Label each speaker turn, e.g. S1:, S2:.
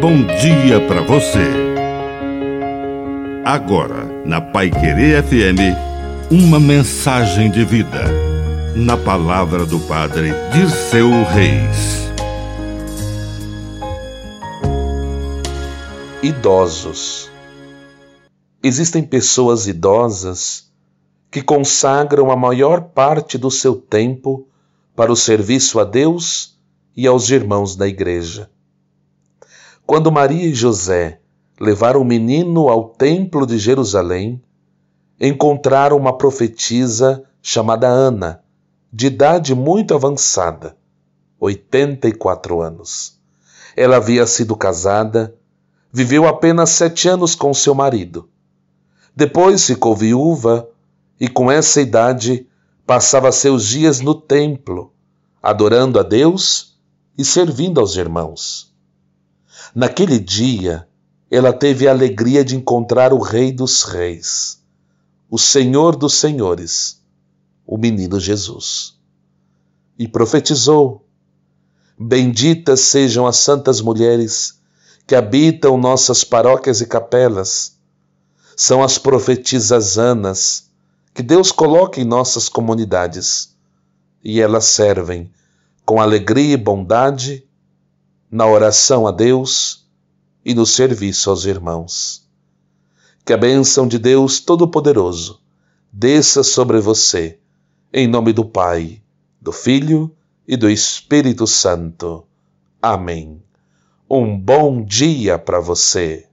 S1: bom dia para você. Agora, na Pai Querer FM, uma mensagem de vida. Na palavra do Padre Dirceu Reis.
S2: Idosos. Existem pessoas idosas que consagram a maior parte do seu tempo para o serviço a Deus e aos irmãos da Igreja. Quando Maria e José levaram o menino ao templo de Jerusalém, encontraram uma profetisa chamada Ana, de idade muito avançada, 84 anos. Ela havia sido casada, viveu apenas sete anos com seu marido. Depois ficou viúva e, com essa idade, passava seus dias no templo, adorando a Deus e servindo aos irmãos. Naquele dia, ela teve a alegria de encontrar o Rei dos Reis, o Senhor dos Senhores, o menino Jesus. E profetizou: Benditas sejam as santas mulheres que habitam nossas paróquias e capelas. São as profetisas anas que Deus coloca em nossas comunidades e elas servem com alegria e bondade na oração a Deus e no serviço aos irmãos. Que a bênção de Deus Todo-Poderoso desça sobre você, em nome do Pai, do Filho e do Espírito Santo. Amém. Um bom dia para você.